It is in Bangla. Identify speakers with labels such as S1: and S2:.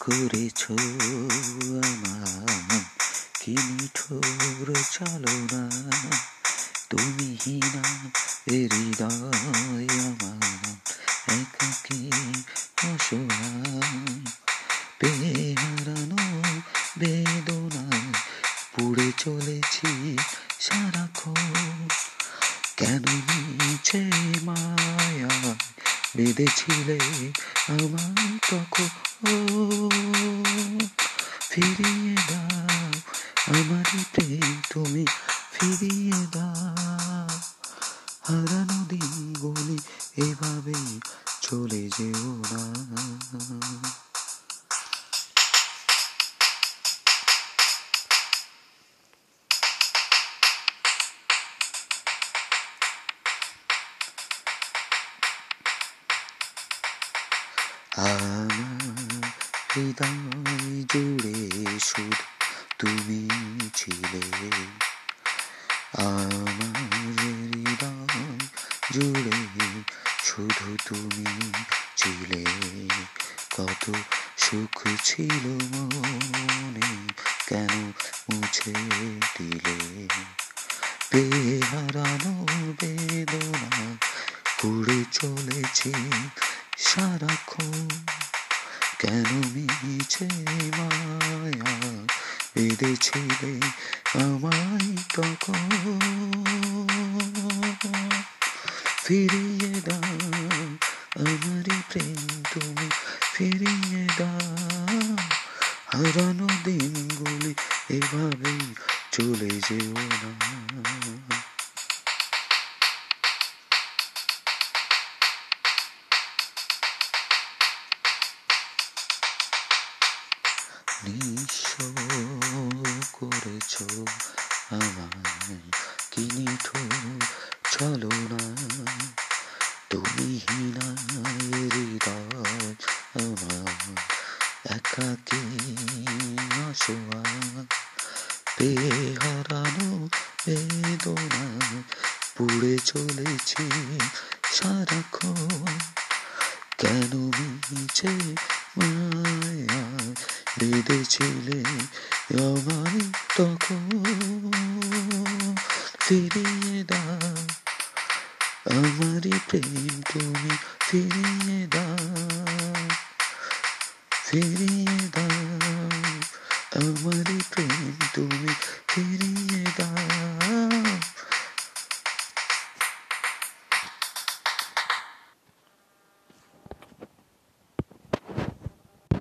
S1: করেছ আমার কি নিঠুর চালনা? তুমি হিনা হৃদয় আমার একাকি অসহায় পেয়ে হারানো বেদনা পুড়ে চলেছি সারাক্ষণ। কেন নিচে মায়া বেঁধেছিলে আমার তখন ফিরিয়ে দাও আমার প্রেম তুমি ফিরিয়ে দাও। হারানো দিনগুলি এভাবেই চলে যেও না। আমার হৃদয় জুড়ে শুধু তুমি ছিলে। আমার হৃদয় জুড়ে শুধু তুমি ছিলে কত সুখ ছিল মনে, কেন মুছে দিলে? পেয়ে হারানো বেদনা পুড়ে চলেছি। সারাক্ষণ কেন মিছে মায়া বেঁধেছিলে আমায় তখন? ফিরিয়ে দাও আমার প্রেম, তুমি ফিরিয়ে দাও। হারানো দিনগুলি এভাবেই চলে যেও না। নিঃস্ব করেছ আমায়। কি নিঠুর চলো না তুমি হিনা হৃদয় আমার একাকি অসহায় পেয়ে হারানো বেদনা, পুড়ে চলেছি সারাক্ষণ। কেন বেঁধেছিলে আমায় তখন ফিরিয়ে দাও। আমারই প্রেম তুমি ফিরিয়ে দাও ফিরিয়ে দাও। আমারই প্রেম তুমি ফিরিয়ে দাও।